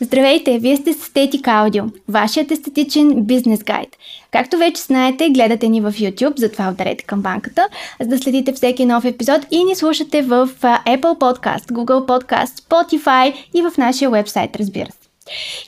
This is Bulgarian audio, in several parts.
Здравейте, вие сте с Estetic Audio, вашият естетичен бизнес гайд. Както вече знаете, гледате ни в YouTube, затова ударете към банката, за да следите всеки нов епизод и ни слушате в Apple Podcast, Google Podcast, Spotify и в нашия вебсайт, разбира се.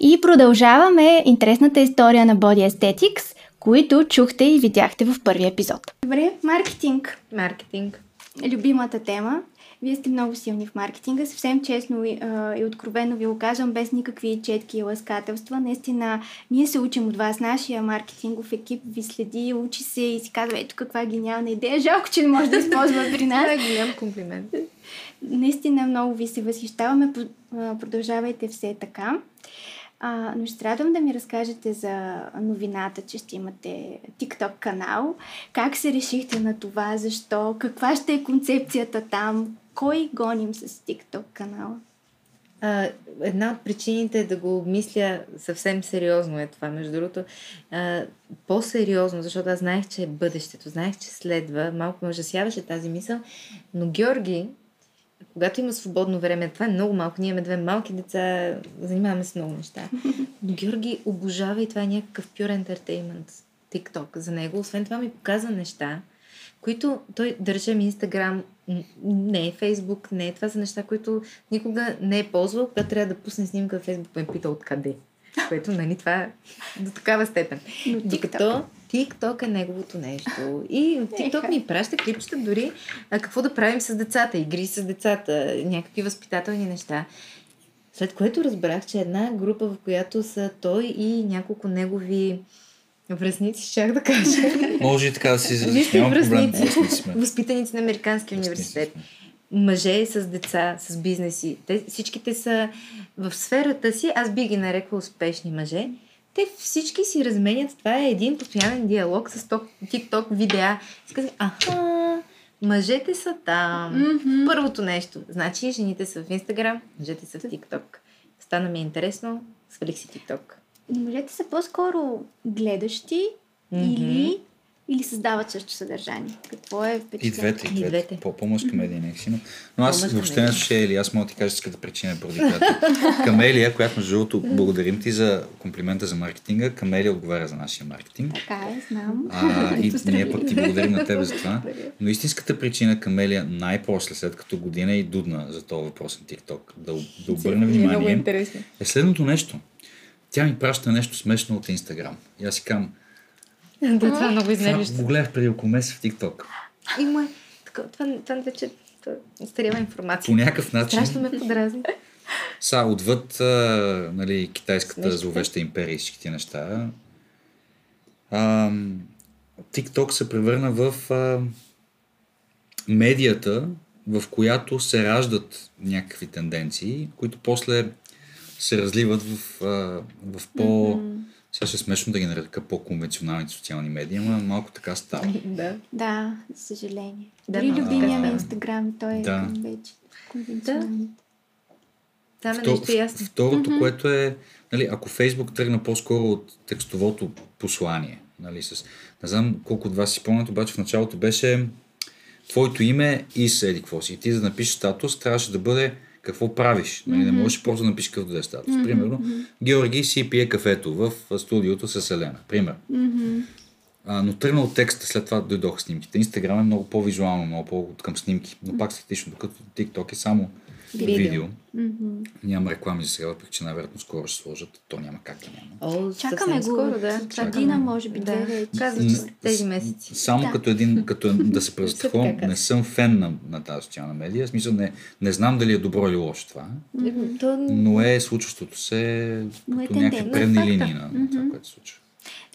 И продължаваме интересната история на Body Aesthetics, които чухте и видяхте в първия епизод. Добре, маркетинг. Маркетинг. Любимата тема. Вие сте много силни в маркетинга. Съвсем честно и, а, и откровено ви го казвам, без никакви четки ласкателства. Наистина, ние се учим от вас. Нашия маркетингов екип ви следи, учи се и си казва, ето каква гениална идея. Жалко, че не може да използва при нас. Това е голям комплимент. Наистина много ви се възхищаваме. Продължавайте все така. А, но ще радвам да ми разкажете за новината, че ще имате TikTok канал. Как се решихте на това? Защо? Каква ще е концепцията там? Кой гоним с TikTok канала? А, една от причините е да го обмисля съвсем сериозно е това, между другото. А, по-сериозно, защото аз знаех, че е бъдещето, знаех, че следва. Малко ме ужасяваше тази мисъл. Но Георги, когато има свободно време, това е много малко, ние имаме две малки деца, занимаваме с много неща. Но Георги обожава и това е някакъв pure entertainment. TikTok за него. Освен това ми показва неща, които той, да речем, Инстаграм, не е Фейсбук, не е. Това са неща, които никога не е ползвал, когато трябва да пусне снимка в Фейсбук, ме пита откъде. Което, нали, това е до такава степен. Но Докато TikTok е неговото нещо. И TikTok ми праща клипчета дори а, какво да правим с децата, игри с децата, някакви възпитателни неща. След което разбрах, че една група, в която са той и няколко негови връзници, щях да кажа. Може и така да си Вие няма проблем. възпитаници на Американския университет. Мъже с деца, с бизнеси. Те, всичките са в сферата си, аз би ги нарекла успешни мъже. Те всички си разменят, това е един постоянен диалог с TikTok видеа. И казвам, аха, мъжете са там. Мгм. Първото нещо. Значи жените са в Инстаграм, мъжете са в TikTok. Стана ми интересно, свалих си TikTok. Мъжете са по-скоро гледащи Мгм. или, или създават също съдържание. Какво е И впечатлението? двете, и И двете. двете. По, по-мъжка медия някакси. Но, но аз По-мъжка въобще не медия. слушая или аз мога да ти кажа иската причина, поради която. Камелия, която между другото, благодарим ти за комплимента за маркетинга. Камелия отговаря за нашия маркетинг. Така е, знам. А, и ние пък ти благодарим на тебе за това. Но истинската причина Камелия най-после, след като година и дудна за този въпрос на TikTok, да, да обърне Много внимание, интересно. е следното нещо. Тя ми праща нещо смешно от Инстаграм. И аз си казвам, Да, това е много изнервящо. го гледах преди около месец в TikTok. Има това, това вече устарява информация. По някакъв начин, Страшно ме подразни. са, отвъд а, нали, китайската Смешките. зловеща империя и всичките неща, а, TikTok се превърна в а, медията, в която се раждат някакви тенденции, които после се разливат в, а, в по... Сега ще е смешно да ги нарека по-конвенционалните социални медии, но малко така става. да. Да, за съжаление. Да, Дори любимия ми Да. Инстаграм, той е Да. вече конвенционалните. Там е Вто- нещо ясно. Второто, което е, нали, ако Фейсбук тръгна по-скоро от текстовото послание, нали, с, не знам колко от вас си спомнят, обаче в началото беше твоето име и седи какво си. И ти за да напишеш статус, трябваше да бъде какво правиш. Нали, Не можеш просто да напишеш какъв да е статус. Примерно, Георги си пие кафето в студиото с Елена. Пример. Мгм. А, но тръгна от текста, след това дойдоха снимките. Инстаграм е много по-визуално, много по-към снимки, но пак статично, докато TikTok е само Видео. видео. Мгм. Няма реклами за сега, въпреки че най-вероятно скоро ще сложат. То няма как да няма. О, Чакаме го. скоро, да. Чакаме. може би, да. Казва, че тези месеци. Само Да. като един, като е- да се така не съм фен на, на тази социална медия. В смисъл не, не знам дали е добро или лошо това, То, но е случващото се Но е като някакви предни линии на, на това, което се случва.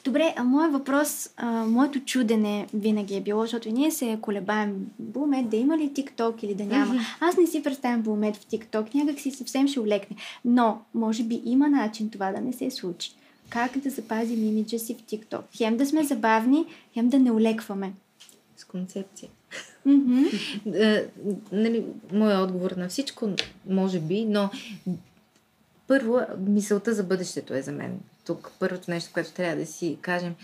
Добре, а моят въпрос, а, моето чудене винаги е било, защото и ние се колебаем Булмет да има ли TikTok или да няма. Аз не си представям Булмет в TikTok, някак си съвсем ще улекне. Но, може би има начин това да не се случи. Как да запазим имиджа си в TikTok? Хем да сме забавни, хем да не улекваме. с концепция. Е, нали, моя отговор на всичко, може би, но първо, мисълта за бъдещето е за мен. Тук първото нещо, което трябва да си кажем.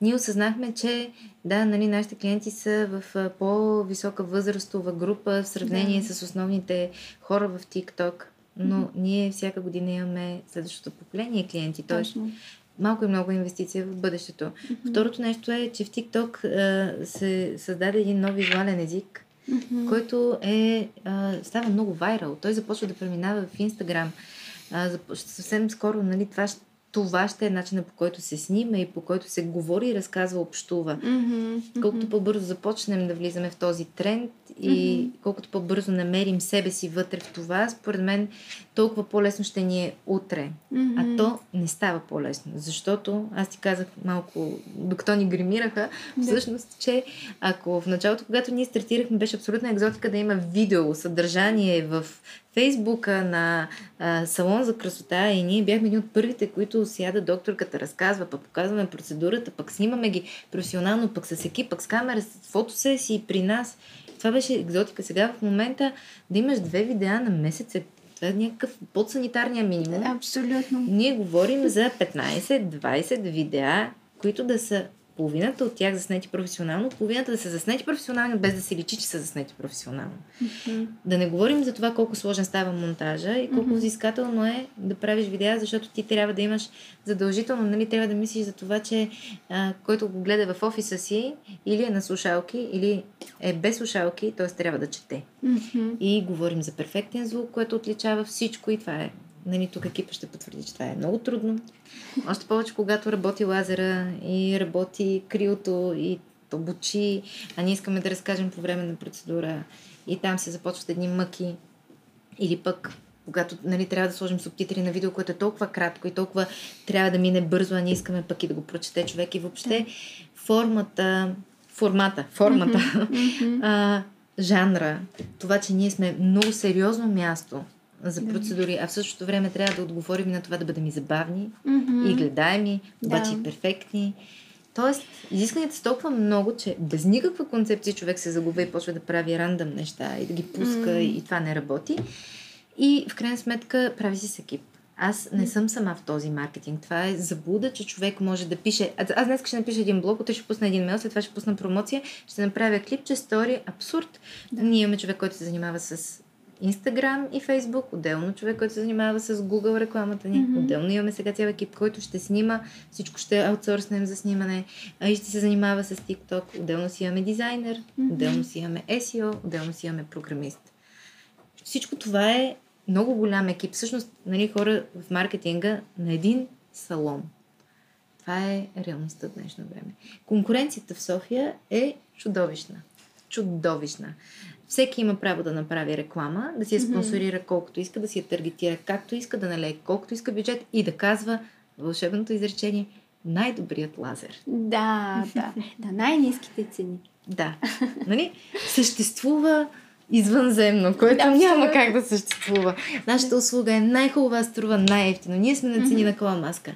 Ние осъзнахме, че да, нали, нашите клиенти са в по-висока възрастова група в сравнение Да. с основните хора в TikTok. но Мгм. ние всяка година имаме следващото поколение клиенти. Точно. малко и много инвестиция в бъдещето. Мгм. Второто нещо е, че в TikTok а, се създаде един нов визуален език, Мгм. който е, а, става много вайрал. Той започва да преминава в Instagram. А, съвсем скоро, нали, това, ще- това ще е начинът по който се снима и по който се говори и разказва, общува. Мгм. Колкото по-бързо започнем да влизаме в този тренд и Мгм. колкото по-бързо намерим себе си вътре в това, според мен толкова по-лесно ще ни е утре. Мгм. А то не става по-лесно, защото аз ти казах малко, докато ни гримираха, Да. всъщност, че ако в началото, когато ние стартирахме, беше абсолютна екзотика да има видео, съдържание в Фейсбука на а, салон за красота и ние бяхме едни от първите, които сяда докторката, разказва, пък показваме процедурата, пък снимаме ги професионално, пък с екип, пък с камера, с фотосесии при нас. Това беше екзотика. Сега в момента да имаш две видеа на месец е е някакъв подсанитарния минимум. Абсолютно. Ние говорим за 15-20 видеа, които да са половината от тях заснети професионално, половината да са заснети професионално, без да се личи, че са заснети професионално. Да не говорим за това колко сложен става монтажа и колко Мгм. взискателно е да правиш видеа, защото ти трябва да имаш задължително, нали, трябва да мислиш за това, че а, който го гледа в офиса си или е на слушалки, или е без слушалки, т.е. трябва да чете. И говорим за перфектен звук, което отличава всичко и това е. Нали, тук екипа ще потвърди, че това е много трудно. Още повече, когато работи лазера и работи криото и то бучи, а ние искаме да разкажем по време на процедура и там се започват едни мъки. Или пък, когато нали, трябва да сложим субтитри на видео, което е толкова кратко и толкова трябва да мине бързо, а ние искаме пък и да го прочете човек. И въобще формата, формата, формата, Мгм. а, жанра, това, че ние сме много сериозно място за процедури, а в същото време трябва да отговорим на това да бъдем и забавни, Мгм. и гледаеми, обаче Да. и перфектни. Тоест, изискванията са толкова много, че без никаква концепция човек се загубва и почва да прави рандъм неща и да ги пуска М. и това не работи. И в крайна сметка прави си с екип. Аз не съм сама в този маркетинг. Това е заблуда, че човек може да пише. Аз, аз днес ще напиша един блог, утре ще пусна един мейл, след това ще пусна промоция, ще направя клипче, стори, абсурд. Да. Ние имаме човек, който се занимава с Инстаграм и Фейсбук, отделно човек, който се занимава с Google рекламата ни, Мгм. отделно имаме сега цял екип, който ще снима, всичко ще аутсорснем за снимане, и ще се занимава с TikTok, отделно си имаме дизайнер, Мгм. отделно си имаме SEO, отделно си имаме програмист. Всичко това е много голям екип. Всъщност, нали, хора в маркетинга на един салон. Това е реалността в днешно време. Конкуренцията в София е чудовищна. Чудовищна. Всеки има право да направи реклама, да си я спонсорира колкото иска, да си я таргетира както иска, да налее колкото иска бюджет и да казва вълшебното изречение най-добрият лазер. Да, да. Да, най-низките цени. Да. Нали? Съществува извънземно, което Да, няма абсолютно. как да съществува. Нашата услуга е най-хубава, струва най-ефтино. Ние сме на цени на кола маска.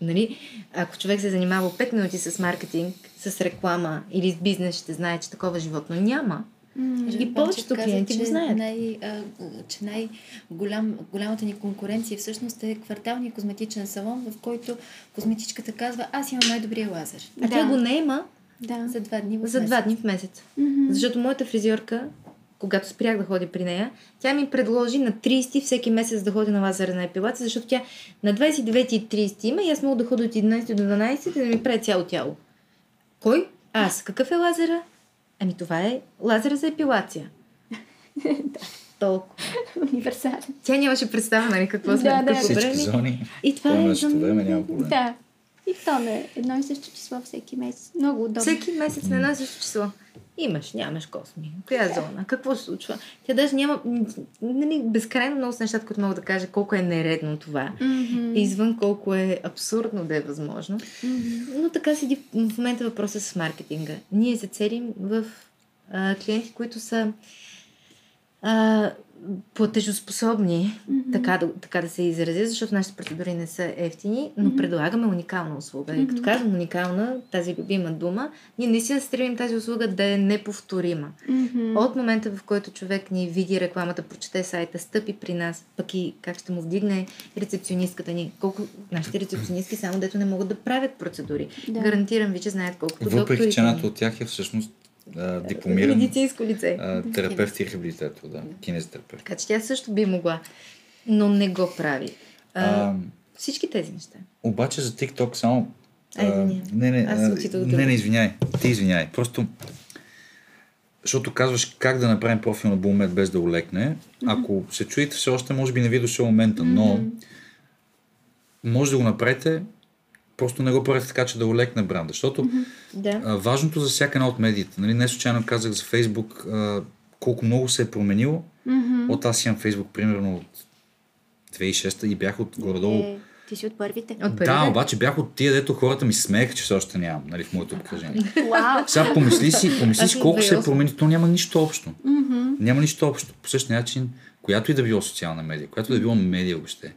Нали? Ако човек се е занимавал 5 минути с маркетинг, с реклама или с бизнес, ще знае, че такова животно няма. М, И повечето клиенти го че знаят. Най, а, че най-голям, голямата ни конкуренция всъщност е кварталния козметичен салон, в който козметичката казва, аз имам най-добрия лазер. А Да. тя го не има Да. За два дни в за месец. два дни в месец. Мгм. Защото моята фризьорка, когато спрях да ходя при нея, тя ми предложи на 30 всеки месец да ходя на лазерна епилация, защото тя на 29 и 30 има и аз мога да ходя от 11 до 12 и да ми прави цяло тяло. Кой? Аз. Какъв е лазера? Ами това е лазера за епилация. Толкова. Универсален. Тя нямаше представа, нали, какво Да, сме, да. какво Всички време. зони. И това е време няма проблем. Да. И то не е едно и също число всеки месец. Много удобно. Всеки месец на едно и също число. Имаш, нямаш косми. Коя зона? Какво се случва? Тя даже няма... Нали, безкрайно много са нещата, които мога да кажа колко е нередно това. Мгм. Извън колко е абсурдно да е възможно. Мгм. Но така седи в момента въпроса с маркетинга. Ние се целим в а, клиенти, които са а, платежоспособни, Мгм. така, да, така да се изразя, защото нашите процедури не са ефтини, но Мгм. предлагаме уникална услуга. И като казвам уникална, тази любима дума, ние наистина се стремим тази услуга да е неповторима. Мгм. От момента, в който човек ни види рекламата, прочете сайта, стъпи при нас, пък и как ще му вдигне рецепционистката ни. Колко нашите рецепционистки само дето не могат да правят процедури. Да. Гарантирам ви, че знаят колкото Въпреки, че едната от тях е всъщност а, дипломиран Медицинско лице. а, терапевт и рехабилитатор, да, кинезитерапевт. Така че тя също би могла. но не го прави. А, А, всички тези неща. обаче за TikTok само... Ай, а, не, не, Аз а, не, не, извиняй. Ти извиняй. Просто... Защото казваш как да направим профил на Bulmet без да улекне. Ако се чуете, все още може би не ви е дошъл момента, но може да го направите, просто не го правите така, че да улекне бранда. Защото Да. а, важното за всяка една от медиите, нали, не случайно казах за Фейсбук, а, колко много се е променило. От аз имам Фейсбук примерно от 2006 и бях от горе-долу. Е, ти си от първите. От Да, първите. обаче бях от тия, дето хората ми смееха, че все още нямам, нали, в моето обкръжение. Вау! Сега помисли си, помисли си колко се 2008. промени, то няма нищо общо. Няма нищо общо. По същия начин, която и да било социална медия, която и да било медия въобще.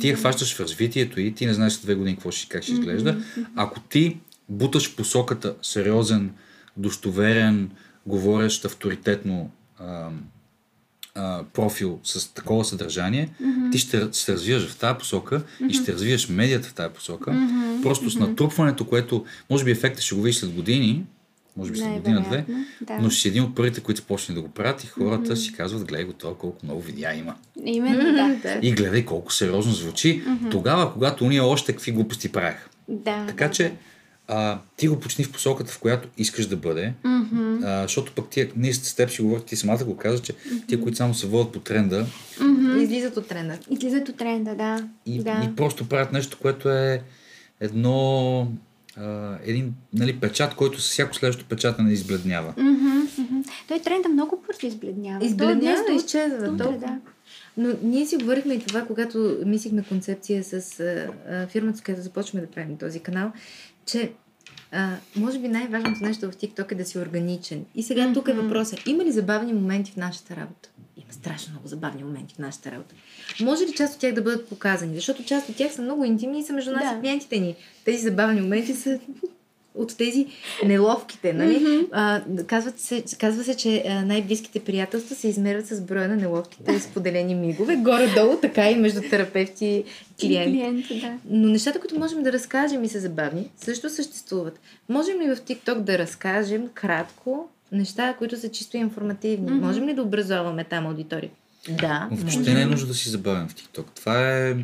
Ти я хващаш в развитието и ти не знаеш след две години какво ще, как ще изглежда. Ако ти буташ в посоката сериозен, достоверен, говорещ авторитетно а, а, профил с такова съдържание, ти ще се развиваш в тази посока и ще развиваш медията в тази посока. Просто с натрупването, което може би ефекта ще го видиш след години, може би след година-две, да. но ще си един от първите, които почне да го правят и хората си казват, гледай го това, колко много видеа има. Именно, да. Да. И гледай колко сериозно звучи. Тогава, когато уния още какви глупости правех. Да. Така че а, ти го почни в посоката, в която искаш да бъде, а, защото пък тия, ние с теб си говорих, ти самата го каза, че тия, които само се водят по тренда Излизат от тренда. Излизат от тренда, да. и, да. и просто правят нещо, което е едно, а, един нали, печат, който с всяко следващо печатане избледнява. Мгм, мгм. Той тренда много бързо избледнява. Той Избледнява, днес до- изчезва. утре, толкова. да. Но ние си говорихме и това, когато мислихме концепция с а, а, фирмата, с която започваме да правим този канал, че а, може би най-важното нещо в TikTok е да си органичен. И сега тук е въпросът. Има ли забавни моменти в нашата работа? Страшно много забавни моменти в нашата работа. Може ли част от тях да бъдат показани? Защото част от тях са много интимни и са между нас Да. и клиентите ни. Тези забавни моменти са от тези неловките, нали? а, казват се, казва се, че най-близките приятелства се измерват с броя на неловките споделени мигове. Горе-долу, така и между терапевти и клиент. Клиент, да. Но нещата, които можем да разкажем и са забавни, също съществуват. Можем ли в TikTok да разкажем кратко неща, които са чисто информативни? Mm-hmm. Можем ли да образоваме там аудитория? Да. Въобще не е нужно да си забавен в TikTok. Това е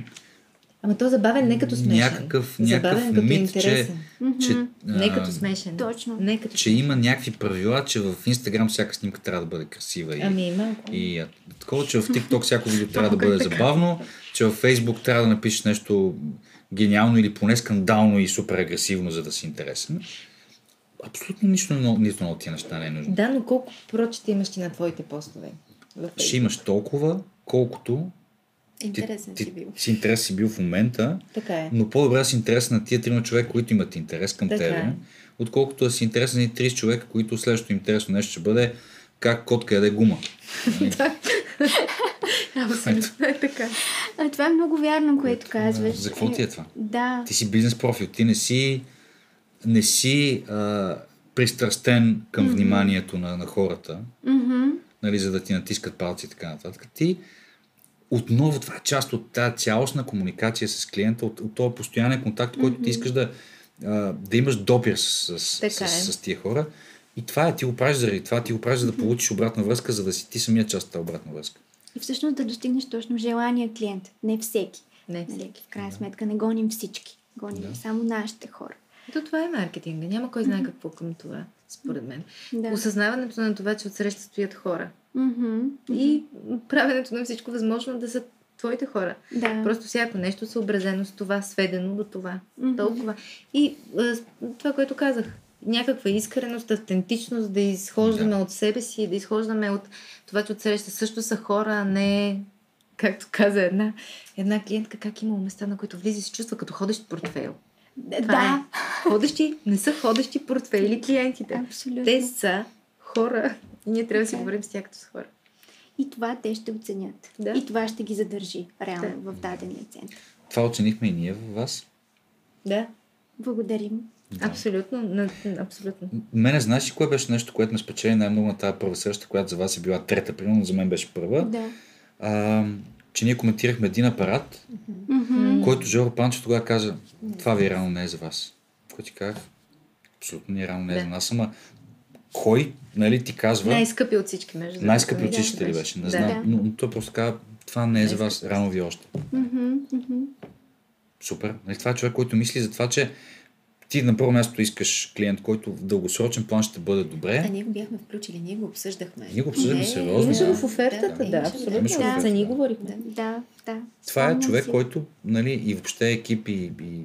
Ама то забавен не като смешен. някакъв, забавен някакъв като мит, че, интересен. че, Не като смешен. Точно. Не като че има някакви правила, че в Инстаграм всяка снимка трябва да бъде красива. И, Ами, малко. и такова, че в TikTok всяко видео трябва да бъде забавно, че в Facebook трябва да напишеш нещо гениално или поне скандално и супер агресивно, за да си интересен. Абсолютно нищо, но- нито на от тия неща не е нужно. Да, но колко прочета имаш ти на твоите постове? Ще имаш толкова, колкото Интересен ти, си бил. си интерес си бил в момента, Така е. но по-добре си интересен на тия трима човека, които имат интерес към Така тебе, е. отколкото да си интересен на 30 човека, които следващото интересно нещо ще бъде как котка яде гума. Нали? Абсолютно е така. А, това е много вярно, което казваш. За какво ти е това? Да. Ти си бизнес профил, ти не си, не си а, пристрастен към вниманието на, на хората, Мгм. нали, за да ти натискат палци и така нататък. Ти отново това е част от тази цялостна комуникация с клиента, от, от този постоянен контакт, който ти искаш да, а, да имаш допир с, с, Така с, е. с, с тия хора. И това е, ти го правиш заради това, ти го правиш за да получиш обратна връзка, за да си ти самия част от тази обратна връзка. И всъщност да достигнеш точно желания клиент. Не всеки. Не Нали, всеки. В крайна сметка не гоним всички. Гоним Да. само нашите хора. Ето това е маркетинга. Няма кой знае какво към това, според мен. Да. Осъзнаването на това, че отсреща стоят хора. Мгм. И правенето на всичко възможно да са твоите хора. Да. Просто всяко нещо съобразено с това, сведено до това. Мгм. Толкова. И това, което казах, някаква искреност, автентичност, да изхождаме Да. от себе си, да изхождаме от това, че отсреща също са хора, а не както каза една, една клиентка, как има места, на които влиза и се чувства като ходещ портфейл. Това Да. е. Ходещи, не са ходещи портфейли клиентите. Абсолютно. Те са хора. И ние трябва да си е. говорим с тях като с хора. И това те ще оценят. Да. И това ще ги задържи реално Да. в дадения център. Това оценихме и ние в вас. Да, Благодарим. абсолютно. на- Абсолютно. Мене знаеш ли кое беше нещо, което ме спечели най-много на тази първа среща, която за вас е била трета, примерно за мен беше първа, Да. а, че ние коментирахме един апарат, Мгм. който Жоро Панчо тогава каза, това ви реално не е за вас. Какво ти казах? Абсолютно не е реално не е Да. за нас, ама кой, нали, ти казва, Най-скъпи от всички, между другото. най-скъпи от Да, всичките ли беше? Не Да. знам, но, но той просто каза, това не е за вас, рано ви още. Мгм, мгм. Супер. Нали, това е човек, който мисли за това, че ти на първо място искаш клиент, който в дългосрочен план ще бъде добре. А ние го бяхме включили, ние го обсъждахме. Ние го обсъждаме Не, сериозно. Имаше го Да. в офертата, Да. да, абсолютно. Го в За офертата, ни да. говорихме. Да, да. Това е човек, си. който, нали, и въобще екип и, и,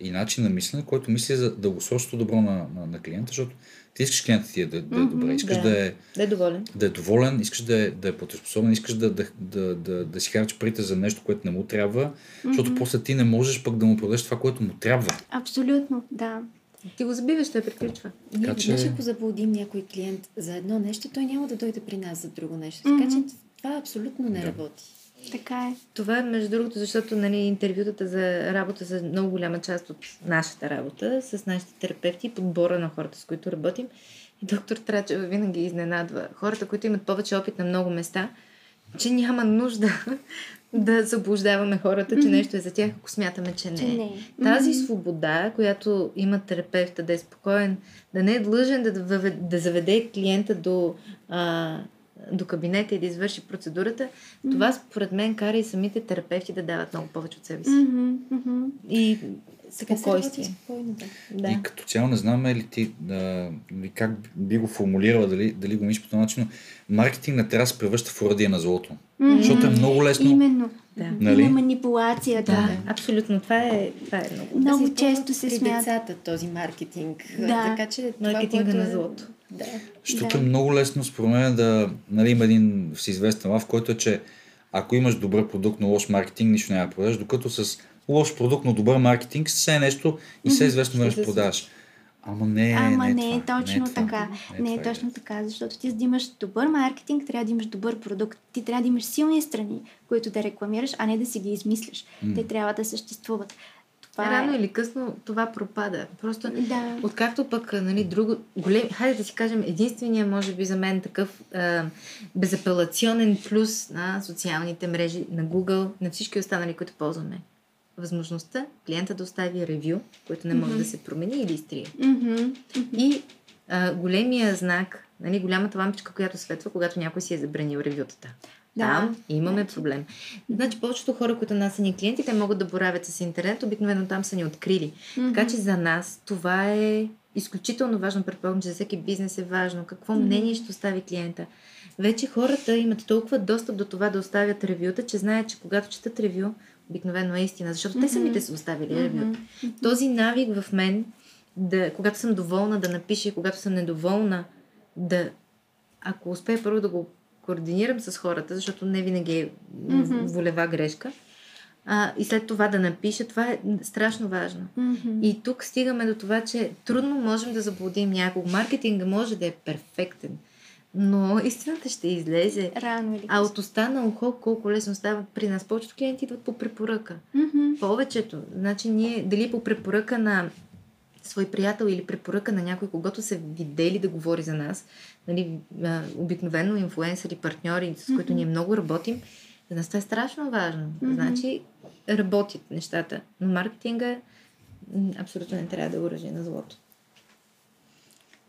и начин на мислене, който мисли за дългосрочното добро на, на, на клиента, защото ти искаш клиентът ти да, да е добре, искаш да. да, е, Да е доволен. да е доволен, искаш да е, да е платежоспособен, искаш да, да, да, да, да си харчи парите за нещо, което не му трябва, защото Мгм. после ти не можеш пък да му продадеш това, което му трябва. Абсолютно, да. Ти го забиваш, той приключва. Ние Така че- ако заблудим някой клиент за едно нещо, той няма да дойде при нас за друго нещо. Така че това абсолютно не Да. работи. Така е. Това е между другото, защото нали, интервютата за работа са много голяма част от нашата работа с нашите терапевти и подбора на хората, с които работим. И доктор Трачева винаги изненадва хората, които имат повече опит на много места, че няма нужда да заблуждаваме хората, че нещо е за тях, ако смятаме, че не Че е. не е. Тази свобода, която има терапевта, да е спокоен, да не е длъжен да, да заведе клиента до, а, до кабинета и да извърши процедурата, това според мен кара и самите терапевти да дават много повече от себе си. Мгм. И спокойствие. спокойно, да. Да. И като цяло не знам ли ти да, ли как би го формулирала, дали, дали го мислиш по този начин, но маркетинг не трябва да се превръща в оръдие на злото. Мгм. Защото е много лесно. Именно. Да. Нали? Има манипулация, да. Да, абсолютно. Това е, това е много. Много Да често се смята. децата този маркетинг. Да. Така че това, Маркетинга което на е- злото. Да. Защото Да. е много лесно, според мен, да нали, има един всеизвестен лав, който е, че ако имаш добър продукт, но лош маркетинг, нищо няма да продадеш, докато с лош продукт, но добър маркетинг, все е нещо и все известно време ще продаваш. Ама не, Ама не, не е това, точно това. така. Не е това точно така, защото ти за да имаш добър маркетинг, трябва да имаш добър продукт. Ти трябва да имаш силни страни, които да рекламираш, а не да си ги измисляш. Те трябва да съществуват. Това Рано е... или късно това пропада. Просто Да. Откакто пък, нали, друго, голем, хайде да си кажем, единствения, може би за мен такъв а, безапелационен плюс на социалните мрежи, на Google, на всички останали, които ползваме. Възможността клиента да остави ревю, което не може Мгм. да се промени или изтрие. Мгм, мгм. И а, големия знак, нали, голямата лампичка, която светва, когато някой си е забранил ревютата. Да. Там имаме проблем. Значи повечето хора, които нас са ни клиенти, те могат да боравят с интернет, обикновено там са ни открили. Така че за нас това е изключително важно. Предполагам, че за всеки бизнес е важно. Какво мнение ще остави клиента. Вече хората имат толкова достъп до това да оставят ревюта, че знаят, че когато четат ревю, обикновено е истина, защото те Мгм. самите са оставили ревю. Мгм. Този навик в мен, да, когато съм доволна да напиша и когато съм недоволна, да, ако успея първо да го координирам с хората, защото не винаги е Мгм. волева грешка, а, и след това да напиша, това е страшно важно. Мгм. И тук стигаме до това, че трудно можем да заблудим някого. Маркетинга може да е перфектен, но истината ще излезе. Рано или А от уста на ухо колко лесно става при нас. Повечето клиенти идват по препоръка. Мгм. Повечето. Значи ние дали по препоръка на свой приятел или препоръка на някой, когато са видели да говори за нас, нали, обикновено инфлуенсъри, партньори, с които Мгм. ние много работим, за нас това е страшно важно. Мгм. Значи работят нещата, но маркетинга абсолютно не трябва да е оръжие на злото.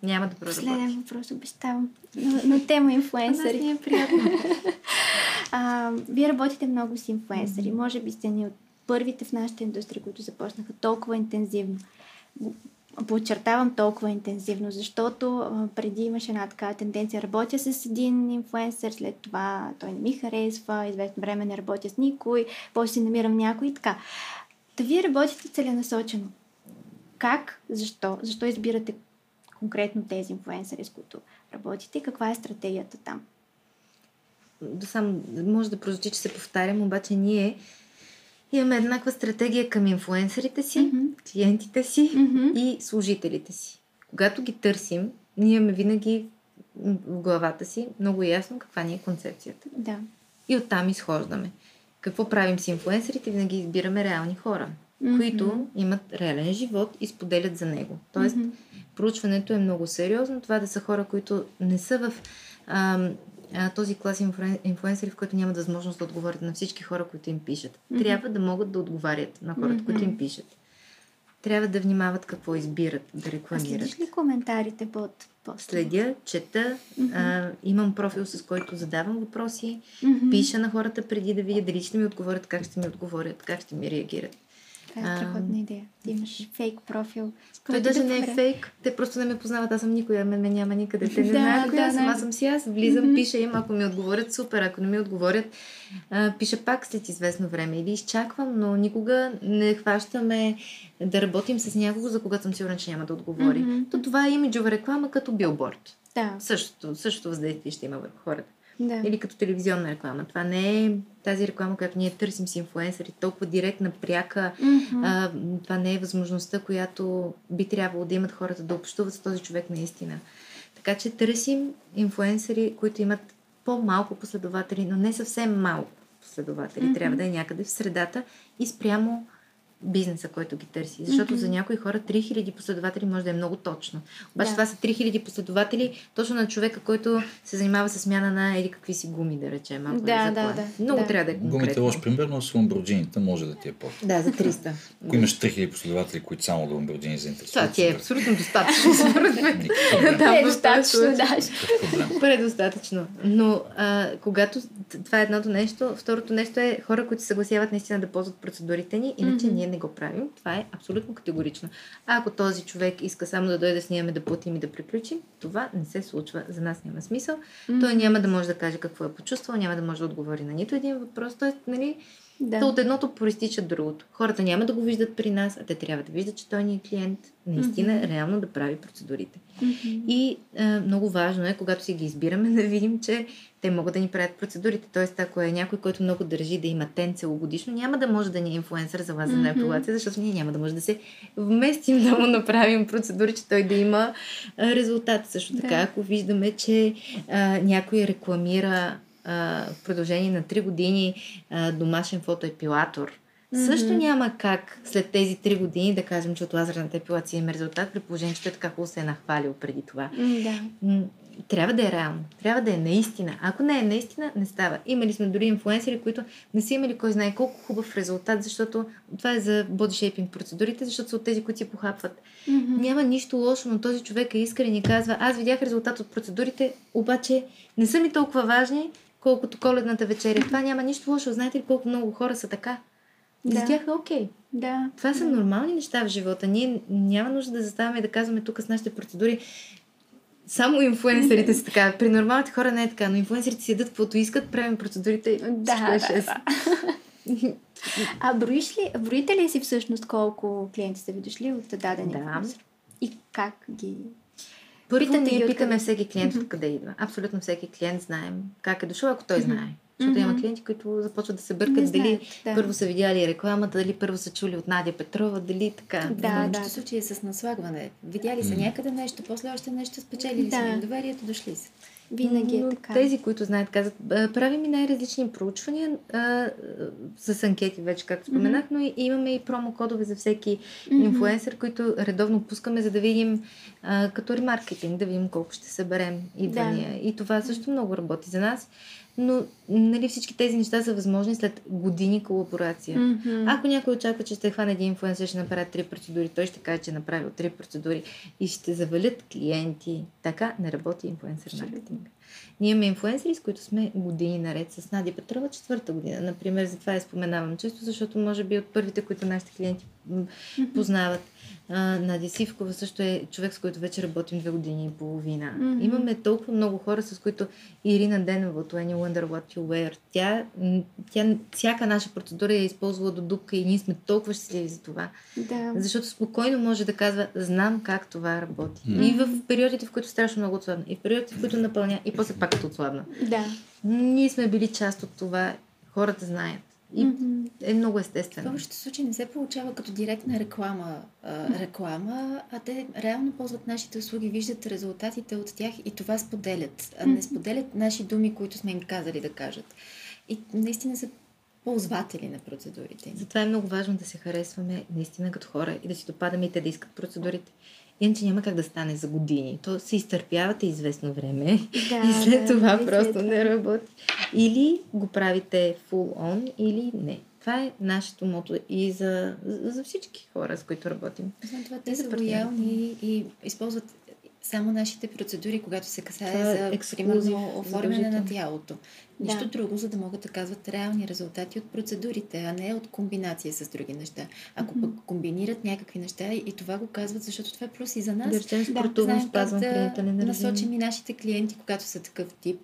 Няма да проработи. Последен въпрос обещавам. На, на тема инфлуенсъри. ни е приятно. А, вие работите много с инфлуенсъри. Може би сте ни от първите в нашата индустрия, които започнаха толкова интензивно. Подчертавам толкова интензивно, защото преди имаше една така тенденция. Работя с един инфлуенсър, след това той не ми харесва, известно време не работя с никой, после си намирам някой и така. Та вие работите целенасочено. Как? Защо? Защо избирате конкретно тези инфлуенсъри, с които работите каква е стратегията там? да сам, може да прозвучи, че се повтарям, обаче ние имаме еднаква стратегия към инфлуенсърите си, Мгм. клиентите си Мгм. и служителите си. Когато ги търсим, ние имаме винаги в главата си много ясно каква ни е концепцията. Да. И оттам изхождаме. Какво правим с инфлуенсърите? Винаги избираме реални хора, Мгм. които имат реален живот и споделят за него. Тоест, Мгм. проучването е много сериозно. Това да са хора, които не са в ам, а, този клас инфлуен- инфлуенсъри, в който нямат възможност да отговорят на всички хора, които им пишат. Мгм. Трябва да могат да отговарят на хората, които им пишат. трябва да внимават какво избират да А рекламират. следиш ли коментарите под поста? Следя, чета, а, имам профил, с който задавам въпроси, Мгм. пиша на хората преди да видя дали ще ми отговорят, как ще ми отговорят, как ще ми реагират. Това е страхотна идея. Ти имаш фейк профил. с Той който даже да не е фейк, те просто не ме познават, аз съм никоя, мен ме няма никъде. Те не Да, знаят коя да, съм, аз съм си. Аз, влизам, пиша им, ако ми отговорят, супер, ако не ми отговорят, а, пиша пак след известно време. Или изчаквам, но никога не хващаме да работим с някого, за когато съм сигурна, че няма да отговори. То това е имиджова реклама като билборд. Да, Същото, същото въздействие ще има върху хората. Да. Или като телевизионна реклама. Това не е тази реклама, която ние търсим с инфуенсъри, толкова директна, пряка. Мгм. А, това не е възможността, която би трябвало да имат хората да общуват с този човек наистина. Така че търсим инфуенсъри, които имат по-малко последователи, но не съвсем малко последователи. Мгм. Трябва да е някъде в средата и спрямо бизнеса, който ги търси. Защото Мгм. за някои хора 3000 последователи може да е много точно. Обаче Да. това са 3000 последователи точно на човека, който се занимава с смяна на или какви си гуми, да речем. Ако Да, е да, кола. да, Много да. трябва да е Гумите е конкретно. лош пример, но с ламборджините може да ти е по. Да, за 300. Ако имаш 3000 последователи, които само да ламборджини заинтересуват. Това ти е абсолютно достатъчно, според мен. Да, е просто достатъчно, е да. Предостатъчно. Но а, когато това е едното нещо, второто нещо е хора, които се съгласяват наистина да ползват процедурите ни, иначе Мгм. ние не го правим. Това е абсолютно категорично. А ако този човек иска само да дойде да снимаме, да платим и да приключим, това не се случва. За нас няма смисъл. Той няма да може да каже какво е почувствал, няма да може да отговори на нито един въпрос. Тоест, нали, Да. То от едното проистича другото. Хората няма да го виждат при нас, а те трябва да виждат, че той ни е клиент, наистина, Мгм. реално да прави процедурите. Мгм. И а, много важно е, когато си ги избираме, да видим, че те могат да ни правят процедурите. Тоест, ако е някой, който много държи да има тен целогодишно, няма да може да ни е инфлуенсър за лазерна Мгм. епилация, защото ние няма да може да се вместим да му направим процедури, че той да има резултат. Също така, Да. ако виждаме, че а, някой рекламира а, в продължение на 3 години а, домашен фотоепилатор, също Мгм. няма как след тези 3 години да кажем, че от лазерната епилация има резултат, при положение, че той така хубаво се е нахвалил преди това. М, трябва да е реално. Трябва да е наистина. Ако не е наистина, не става. Имали сме дори инфлуенсери, които не са имали кой знае колко хубав резултат, защото това е за бодишейпинг процедурите, защото са от тези, които си похапват. Мгм. Няма нищо лошо, но този човек е искрен и казва, аз видях резултат от процедурите, обаче не са ми толкова важни, колкото коледната вечеря. Това няма нищо лошо. Знаете ли колко много хора са така? Да. За тях е окей. Да. Това са нормални неща в живота. Ние няма нужда да заставаме и да казваме тук с нашите процедури. Само инфлуенсърите са така. При нормалните хора не е така, но инфлуенсърите си ядат каквото искат, правим процедурите Да, е да, да. А броиш ли, броите ли си всъщност колко клиенти сте ви дошли от даден Да. И как ги... Първо ги ние откъде? питаме всеки клиент откъде идва. Абсолютно всеки клиент знаем как е дошъл, ако той знае. Защото има Мгм. клиенти, които започват да се Не бъркат дали да. първо са видяли рекламата, дали първо са чули от Надя Петрова, дали така. Да, да. повечето случаи е с наслагване. Видяли са някъде нещо, после още нещо, спечелили Да. са доверието, дошли са. Винаги е така. Тези, които знаят, казват, правим и най-различни проучвания а, с анкети вече, както споменах, но и, имаме и промокодове за всеки Мгм. инфлуенсър, които редовно пускаме, за да видим а, като ремаркетинг, да видим колко ще съберем идвания. И това също много работи за нас. Но нали, всички тези неща са възможни след години колаборация. Мгм. Ако някой очаква, че ще хване един инфлуенсър, ще направи три процедури, той ще каже, че е направил три процедури и ще завалят клиенти. Така не работи инфлуенсър маркетинг. Ние имаме инфлуенсъри, с които сме години наред с Надя Петрова, четвърта година. Например, затова я споменавам често, защото може би от първите, които нашите клиенти познават. А, Надя Сивкова също е човек, с който вече работим две години и половина. Мгм. Имаме толкова много хора, с които Ирина Денова от You Wonder What You Wear. Тя, тя всяка наша процедура е използвала до дупка и ние сме толкова щастливи за това. Да. Защото спокойно може да казва, знам как това работи. Мгм. И в периодите, в които страшно много отслабна, и в периодите, в които напълня, и после пак като отслабна. Да. Ние сме били част от това, хората знаят. И Мгм. е много В естествено. повечето случаи не се получава като директна реклама, а, реклама, а те реално ползват нашите услуги, виждат резултатите от тях и това споделят. А не споделят наши думи, които сме им казали да кажат. И наистина са ползватели на процедурите. Затова е много важно да се харесваме наистина като хора и да си допадаме и те да искат процедурите. Иначе няма как да стане за години. То се изтърпявате известно време Да, и след да, това след просто това. не работи. Или го правите full on, или не. Това е нашето мото и за, за всички хора, с които работим. Освен това, те са лоялни и използват само нашите процедури, когато се касае е за, ексклюзив, примерно, оформяне на тялото. Да. Нищо друго, за да могат да казват реални резултати от процедурите, а не от комбинация с други неща. Ако пък комбинират някакви неща и това го казват, защото това е плюс и за нас. Да спортувам, как спазвам да режим. насочим и нашите клиенти, когато са такъв тип,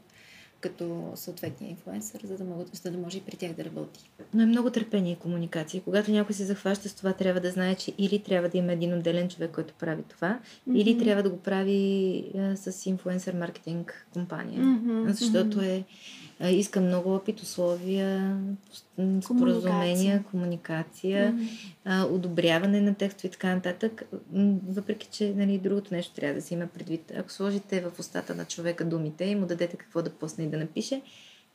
като съответния инфлуенсър, за да, могат, за да може и при тях да работи. Но е много търпение и комуникация. Когато някой се захваща с това, трябва да знае, че или трябва да има един отделен човек, който прави това, или трябва да го прави а, с инфлуенсър маркетинг компания. Мгм, Защото е иска много опит, условия, споразумения, комуникация, а, одобряване на текстове и така нататък. Въпреки, че нали, другото нещо трябва да се има предвид. Ако сложите в устата на човека думите и му дадете какво да пусне и да напише,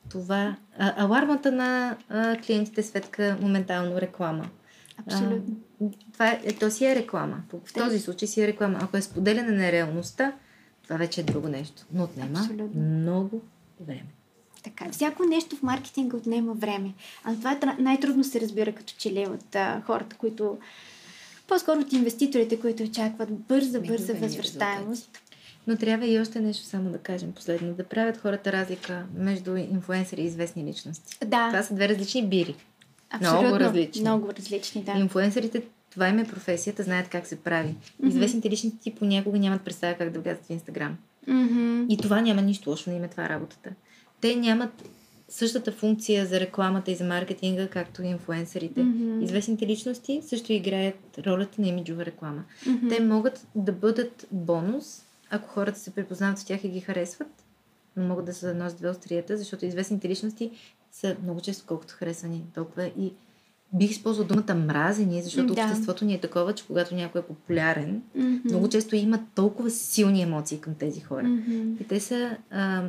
това... А, алармата на а, клиентите светка моментално реклама. Абсолютно. А, това е, то си е реклама. В този случай си е реклама. Ако е споделяне на реалността, това вече е друго нещо. Но отнема Абсолютно. много време. Така, всяко нещо в маркетинга отнема време. А това е най-трудно се разбира като че ли от а, хората, които по-скоро от инвеститорите, които очакват бърза, бърза възвръщаемост. Но трябва и още нещо само да кажем последно. Да правят хората разлика между инфлуенсъри и известни личности. Да, Това са две различни бири. абсолютно. много различни. Много различни, да. Инфлуенсърите, това им е професията, знаят как се прави. Известните личности понякога нямат представа как да влязат в Инстаграм. Мгм. И това няма нищо лошо, не им е това работата. Те нямат същата функция за рекламата и за маркетинга, както и инфлуенсърите. Мгм. Известните личности също играят ролята на имиджова реклама. Те могат да бъдат бонус, ако хората се препознават в тях и ги харесват, но могат да са едно с две острията, защото известните личности са много често колкото харесвани, толкова и бих използвал думата мразени, защото Да. обществото ни е такова, че когато някой е популярен, Мгм. много често има толкова силни емоции към тези хора. Мгм. И те са а,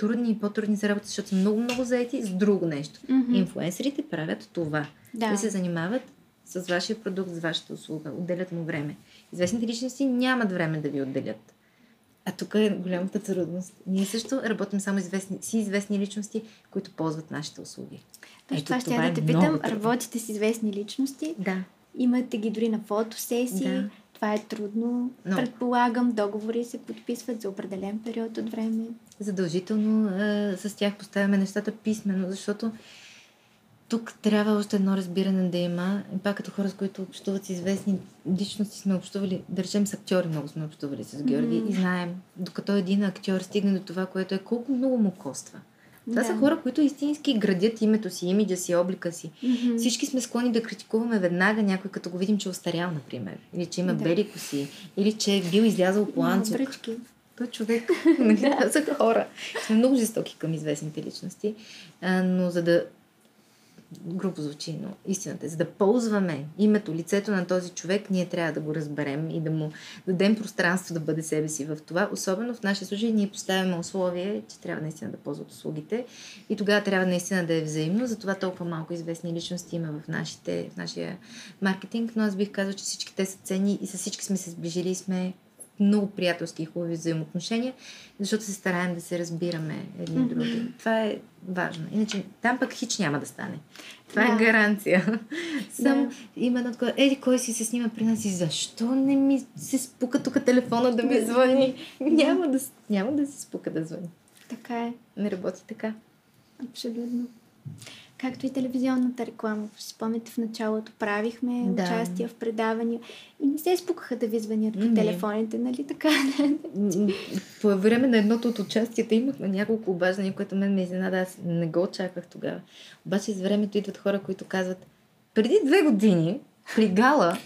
трудни и по-трудни за работа, защото са много-много заети с друго нещо. Мгм. Инфлуенсърите правят това. Да. Те се занимават с вашия продукт, с вашата услуга. Отделят му време. Известните личности нямат време да ви отделят. А тук е голямата трудност. Ние също работим само известни, си известни личности, които ползват нашите услуги. Точно това ще я е да те питам. Работите с известни личности, Да. имате ги дори на фотосесии. Да. Това е трудно. Но- Предполагам, договори се подписват за определен период от време. Задължително а, с тях поставяме нещата писменно, защото тук трябва още едно разбиране да има. И пак като хора, с които общуват с известни личности, сме общували, да речем с актьори, много сме общували с Георги Мгм. и знаем, докато един актьор стигне до това, което е колко много му коства. Това Да. са хора, които истински градят името си, имиджа си, облика си. Мгм. Всички сме склонни да критикуваме веднага някой, като го видим, че е остарял, например. Или че има Да. бели коси. Или че е бил излязъл по анцук. Той е човек. Нали, Това са хора. Сме много жестоки към известните личности. А, но за да грубо звучи, но истината е, за да ползваме името, лицето на този човек, ние трябва да го разберем и да му дадем пространство да бъде себе си в това. Особено в нашия случай ние поставяме условие, че трябва наистина да ползват услугите и тогава трябва наистина да е взаимно. Затова толкова малко известни личности има в, нашите, в нашия маркетинг, но аз бих казал, че всички те са ценни и с всички сме се сближили и сме много приятелски и хубави взаимоотношения, защото се стараем да се разбираме едни Мгм. други. Това е важно. Иначе там пък хич няма да стане. Това Да. е гаранция. Само Да. има едно такова, еди кой си се снима при нас и защо не ми се спука тук телефона да ми звъни? няма, да, няма да се спука да звъни. Така е. Не работи така. Абсолютно. Както и телевизионната реклама. Си спомняте, в началото правихме Да. участия в предавания и не се спукаха да ви звънят по Не. телефоните, нали така? По време на едното от участията имахме няколко обаждания, което мен ме изненада. Аз не го очаквах тогава. Обаче с времето идват хора, които казват, преди две години при гала,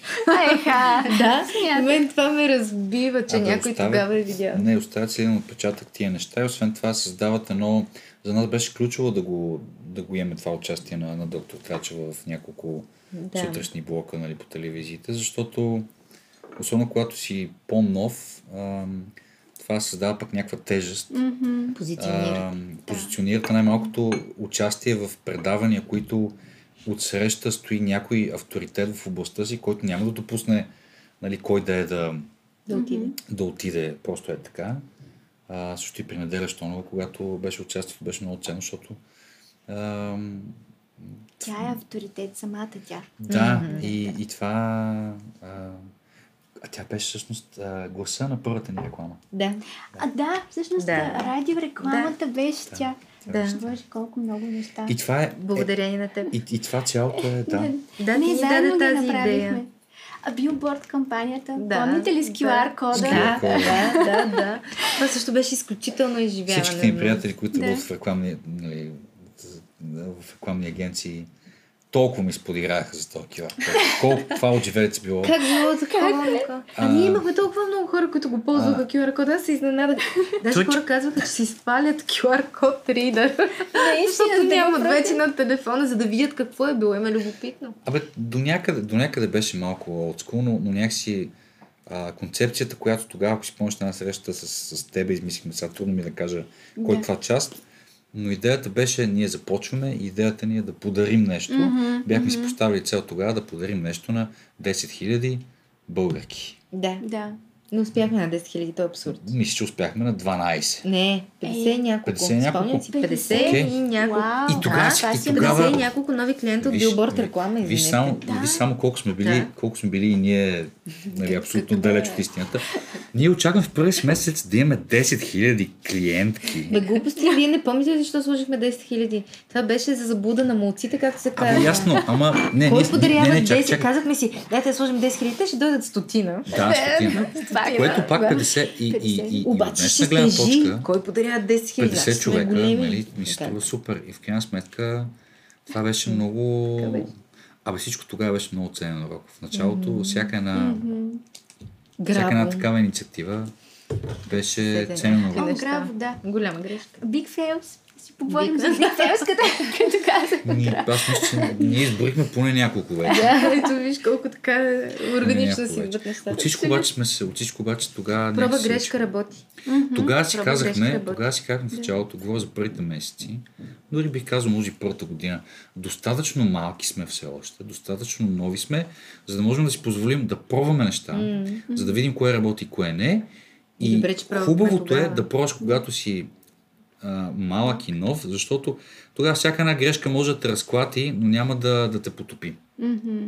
Еха! да, мен това ме разбива, че Абе, някой оставят- тогава е видял. Не, оставят си един отпечатък тия неща и освен това създават едно... За нас беше ключово да го, да го имаме това участие на, на доктор Трачева в няколко Да. сутрешни блока нали, по телевизиите, защото особено когато си по-нов, ам, това създава пък някаква тежест. Мгм. Позиционират. Ам, позиционирате най-малкото участие в предавания, които отсреща стои някой авторитет в областта си, който няма да допусне нали, кой да е да, Да отиде. да отиде, просто е така. А, също и при Неделя Штонова, когато беше участвал, беше много ценно, защото ам, Тя е авторитет, самата тя. Да, и, и това... А, а тя беше всъщност а, гласа на първата ни реклама. Да. А да, всъщност Да. да. радиорекламата беше тя. Да. Боже, колко много неща. И това е... Благодарение на теб. И, и това цялото е, да. Да, ти ни заедно даде тази идея. А билборд кампанията, Да, помните ли с. QR кода? Да, кода. да, да, да. Това също беше изключително изживяване. Всичките ми приятели, които Да. в рекламни, нали, в рекламни агенции, толкова ми сподиграха за този QR. код. Колко това от живелец било. Как било такова? А, А. ние имахме толкова много хора, които го ползваха QR код. Аз се изненадах. Даже хора казваха, че си свалят QR код ридър. Защото нямат вече на телефона, за да видят какво е било. Има любопитно. Абе, до някъде, до някъде беше малко oldschool, но, но някакси а, концепцията, която тогава, ако си помниш на среща с, с теб, измислихме, сега трудно ми да кажа кой е това част, но идеята беше, ние започваме, идеята ни е да подарим нещо. Мгм, Бяхме си поставили цел тогава да подарим нещо на 10 000 българки. Да. Да. Не успяхме на 10 000, то е абсурд. Мисля, че успяхме на 12. Не, 50 и няколко. 50 и няколко. Спомням си, 50 Окей. и няколко. Вау. И тогава, Да, и е тогава 50 и няколко нови клиента от билборд реклама, виж извинете. само, Да. виж само колко сме били, Да. колко сме били и ние нали, абсолютно далеч от истината. Ние очакваме в първи месец да имаме 10 000 клиентки. Бе, глупости, вие не помните ли защо сложихме 10 000? Това беше за заблуда на молците, както се казва. Абе, ясно, ама не, Кой подарява не, не, 10? чак, чак, Казахме си, дайте да сложим 10 000, те ще дойдат стотина. да, стотина. Това е. Което пак Да. 50 и, и, и, и, от Обаче ще гледна стежи. точка, Кой подарява 10 000? 50 човека, нали, ми се струва супер. И в крайна сметка това беше много... Абе всичко тогава беше много ценен урок. В началото всяка една, всяка една такава инициатива беше Седем. ценен О, урок. неща. граво, да. Голяма грешка. Big fails. Си поговорим за fails, като, казах. Ни, аз мисля, че ние изборихме поне няколко вече. Да, ето виж колко така органично си идват нещата. От всичко обаче сме се, от всичко обаче тогава... Проба грешка работи. Тогава си казахме, тогава си казахме в началото, говоря за първите месеци, дори бих казал, може и първата година, достатъчно малки сме все още, достатъчно нови сме, за да можем да си позволим да пробваме неща, за да видим кое работи и кое не. И Добре, че хубавото е да пробваш, когато си а, малък и нов, защото тогава всяка една грешка може да те разклати, но няма да, да те потопи. Мгм.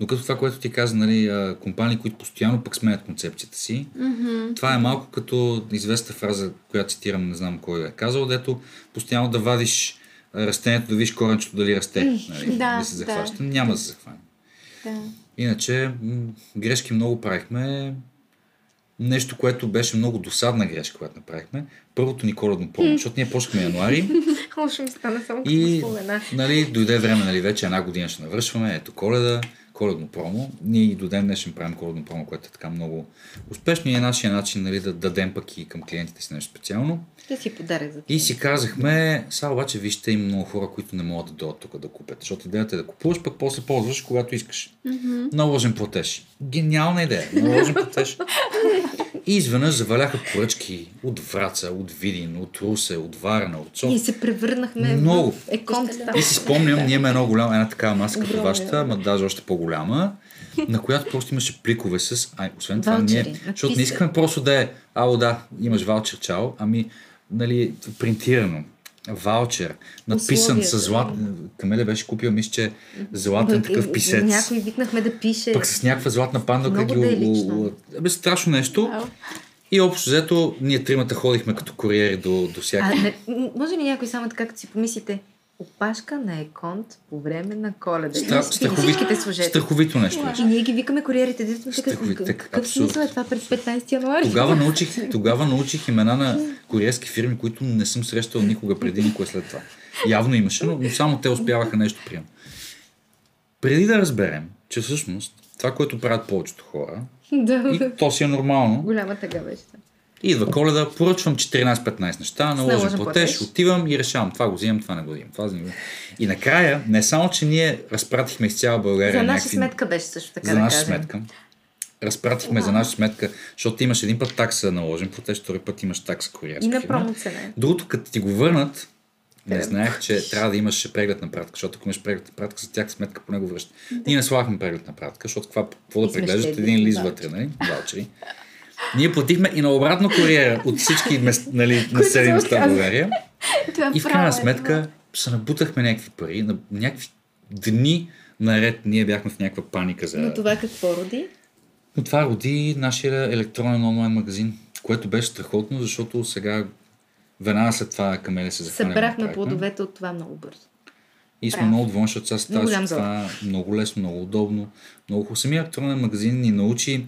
Докато това, което ти каза, нали, компании, които постоянно пък сменят концепцията си, Мгм. това е малко като известна фраза, която цитирам, не знам кой е казал, дето постоянно да вадиш растението, да видиш коренчето дали расте, нали, Да, да се да. захваща. Няма да се захване. Да. Иначе м- грешки много правихме. Нещо, което беше много досадна грешка, която направихме. Първото ни коледно промо, защото ние почнахме януари. Лошо ми стана само и нали, дойде време, нали, вече една година ще навършваме, ето коледа, коледно промо. Ние и до ден днешен правим коледно промо, което е така много успешно и е нашия начин нали, да дадем пък и към клиентите си нещо специално. Ще си подарък за И си казахме, сега обаче вижте има много хора, които не могат да дойдат тук да купят, защото идеята е да купуваш, пък после ползваш, когато искаш. Наложен платеж. Гениална идея. Наложен платеж. И изведнъж заваляха поръчки от Враца, от Видин, от Русе, от Варна, от Ние София. се превърнахме Много. в еконт. И си спомням, ние имаме едно голяма, една такава маска като вашата, ама даже още по-голяма, на която просто имаше пликове с... Ай, освен това, Ваучери, ние, защото не искаме просто да е, ало да, имаш ваучер, чао, ами, нали, принтирано. Ваучер, надписан с Условията. злат. Камеля беше купил, мисля, че златен такъв писец. Някой викнахме да пише. Пък с някаква златна панда, Много ги... да е лично. Абе, страшно нещо. И общо взето, ние тримата ходихме като куриери до, до всяка. може ли някой само така, като си помислите, опашка на еконт по време на коледа? И Всичките служете. Страховито нещо. И ние ги викаме куриерите, дето сме какъв смисъл е това през 15 януари? Тогава научих, тогава научих имена на куриерски фирми, които не съм срещал никога преди, никога след това. Явно имаше, но, но само те успяваха нещо прием. Преди да разберем, че всъщност това, което правят повечето хора, да, и то си е нормално, голяма тъга беше. Идва коледа, поръчвам 14-15 неща, наложен платеж, платеж. отивам и решавам това го взимам, това не го взимам. Това взимам. И накрая, не само, че ние разпратихме из цяла България За наша някакви- сметка беше също така за да наша кажем. сметка. Разпратихме за наша сметка, защото имаш един път такса наложен платеж, втори път имаш такса куриерска И на промо. Другото, като ти го върнат, не да знаех, че трябва да имаш преглед на пратка, защото ако имаш преглед на пратка, за тях сметка поне го връща. Ние не слагахме преглед на пратка, защото това, какво да преглеждат щедри. един лист Да. вътре, нали? Ваучери. Ние платихме и на обратно куриера от всички мес- нали, населени места в. България. Е И в крайна е сметка се набутахме някакви пари, на някакви дни наред ние бяхме в някаква паника за... Но това какво роди? Но това роди нашия електронен онлайн магазин, което беше страхотно, защото сега веднага след това Камелия се захвана. Събрахме плодовете от това много бързо. И сме Браво. много доволни, защото сега става това много лесно, много удобно. Много хубаво. Самия електронен магазин ни научи,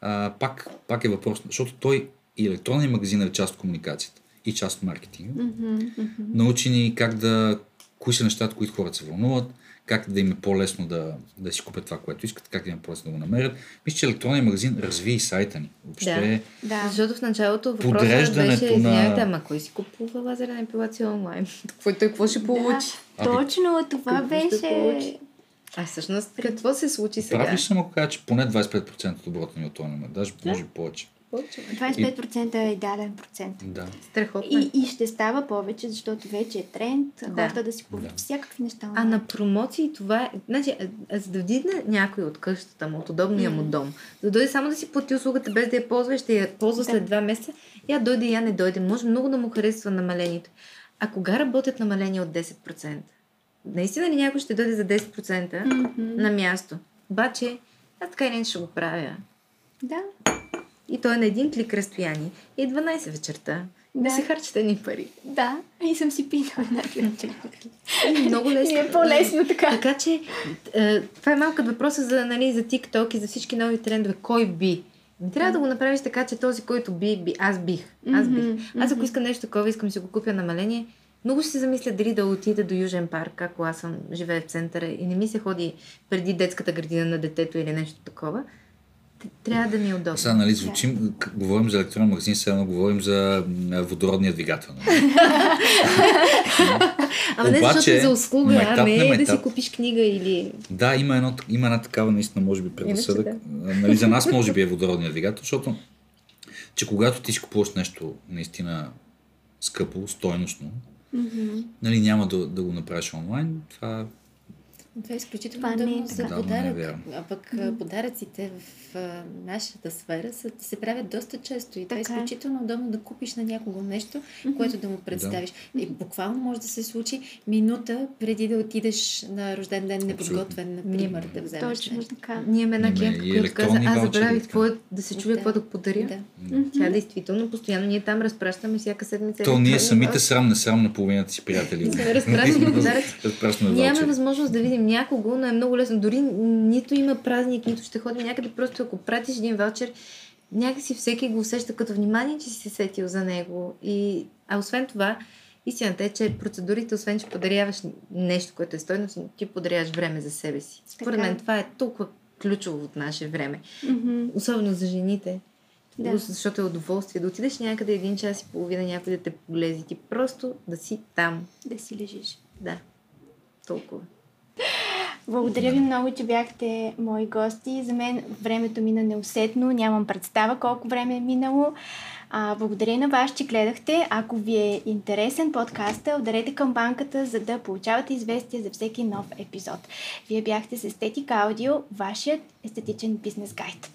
а, пак, пак е въпрос, защото той и електронен магазин е част от комуникацията и част от маркетинга. Научи ни как да, кои са нещата, които хората се вълнуват, как да им е по-лесно да, да си купят това, което искат, как да им е по-лесно да го намерят. Мисля, че електронният магазин разви и сайта ни. Въобще, Да. Защото в началото въпросът беше, на- извинявайте, ама кой си купува лазерна епилация онлайн? Какво той какво ще получи? Да, точно това беше. А всъщност, какво се случи сега? Прав ли съм, ако кажа, че поне 25% от оборота ни от този момент, даже може повече. 25% е идеален процент. Да. Страхотно. е. И, и ще става повече, защото вече е тренд Да. хората да си купуват Да. всякакви неща. А на промоции това е... Значи, за да вдигне някой от къщата му, от удобния му дом, да дойде само да си плати услугата без да я ползва, ще я ползва Да. след два месеца, я дойде, я не дойде. Може много да му харесва намалението. А кога работят намаления от 10%? Наистина ли някой ще дойде за 10% на място? Обаче, аз така и не ще го правя. Да. И то е на един клик разстояние. И е 12 вечерта. Да. Да. се харчат едни пари. Да. И съм си пинала една. И много лесно. И е по-лесно така. Така че, е, това е малко въпроса за, нали, за TikTok и за всички нови трендове. Кой би? Не трябва да го направиш така, че този, който би, би аз бих. Аз бих. Аз ако искам нещо такова, искам да си го купя намаление, много ще се замисля дали да отида до Южен парк, ако аз съм живея в центъра и не ми се ходи преди детската градина на детето или нещо такова. Трябва да ми е удобно. Сега, нали, звучим, говорим за електронен магазин, сега едно говорим за водородния двигател. Нали? Ама не защото е за услуга, а не на е да си купиш книга или... Да, има, едно, има една такава наистина, може би, предразсъдък. Иначе А, Нали, за нас може би е водородният двигател, защото че когато ти си купуваш нещо наистина скъпо, стойностно, нали, няма да, да го направиш онлайн, това Това е изключително Това не е за Да, но не е подарък. а пък а, подаръците в а, нашата сфера са, се правят доста често. И това е Така е. изключително удобно да купиш на някого нещо, което да му представиш. И буквално може да се случи минута преди да отидеш на рожден ден неподготвен, например, да вземеш Точно нещо. така. Ние имаме една клиентка, която каза, аз забравих така. какво е, да се чуя Да. какво да подаря. Да. Тя действително постоянно ние там разпращаме всяка седмица. То ние самите срам не срам на половината си приятели. Сме разпращали подаръци. Разпращаме Нямаме възможност да видим някого, но е много лесно. Дори нито има празник, нито ще ходим някъде. Просто ако пратиш един ваучер, някакси всеки го усеща като внимание, че си се сетил за него. И... А освен това, истината е, че процедурите, освен че подаряваш нещо, което е стойно, ти подаряваш време за себе си. Според Така мен това е толкова ключово от наше време. Мгм. Особено за жените. Да. Защото е удоволствие да отидеш някъде един час и половина някой да те поглези. Ти просто да си там. Да си лежиш. Да. Толкова. Благодаря ви много, че бяхте мои гости. За мен времето мина неусетно. Нямам представа колко време е минало. А, благодаря на вас, че гледахте. Ако ви е интересен подкаста, ударете към банката, за да получавате известия за всеки нов епизод. Вие бяхте с Естетика Аудио, вашият естетичен бизнес гайд.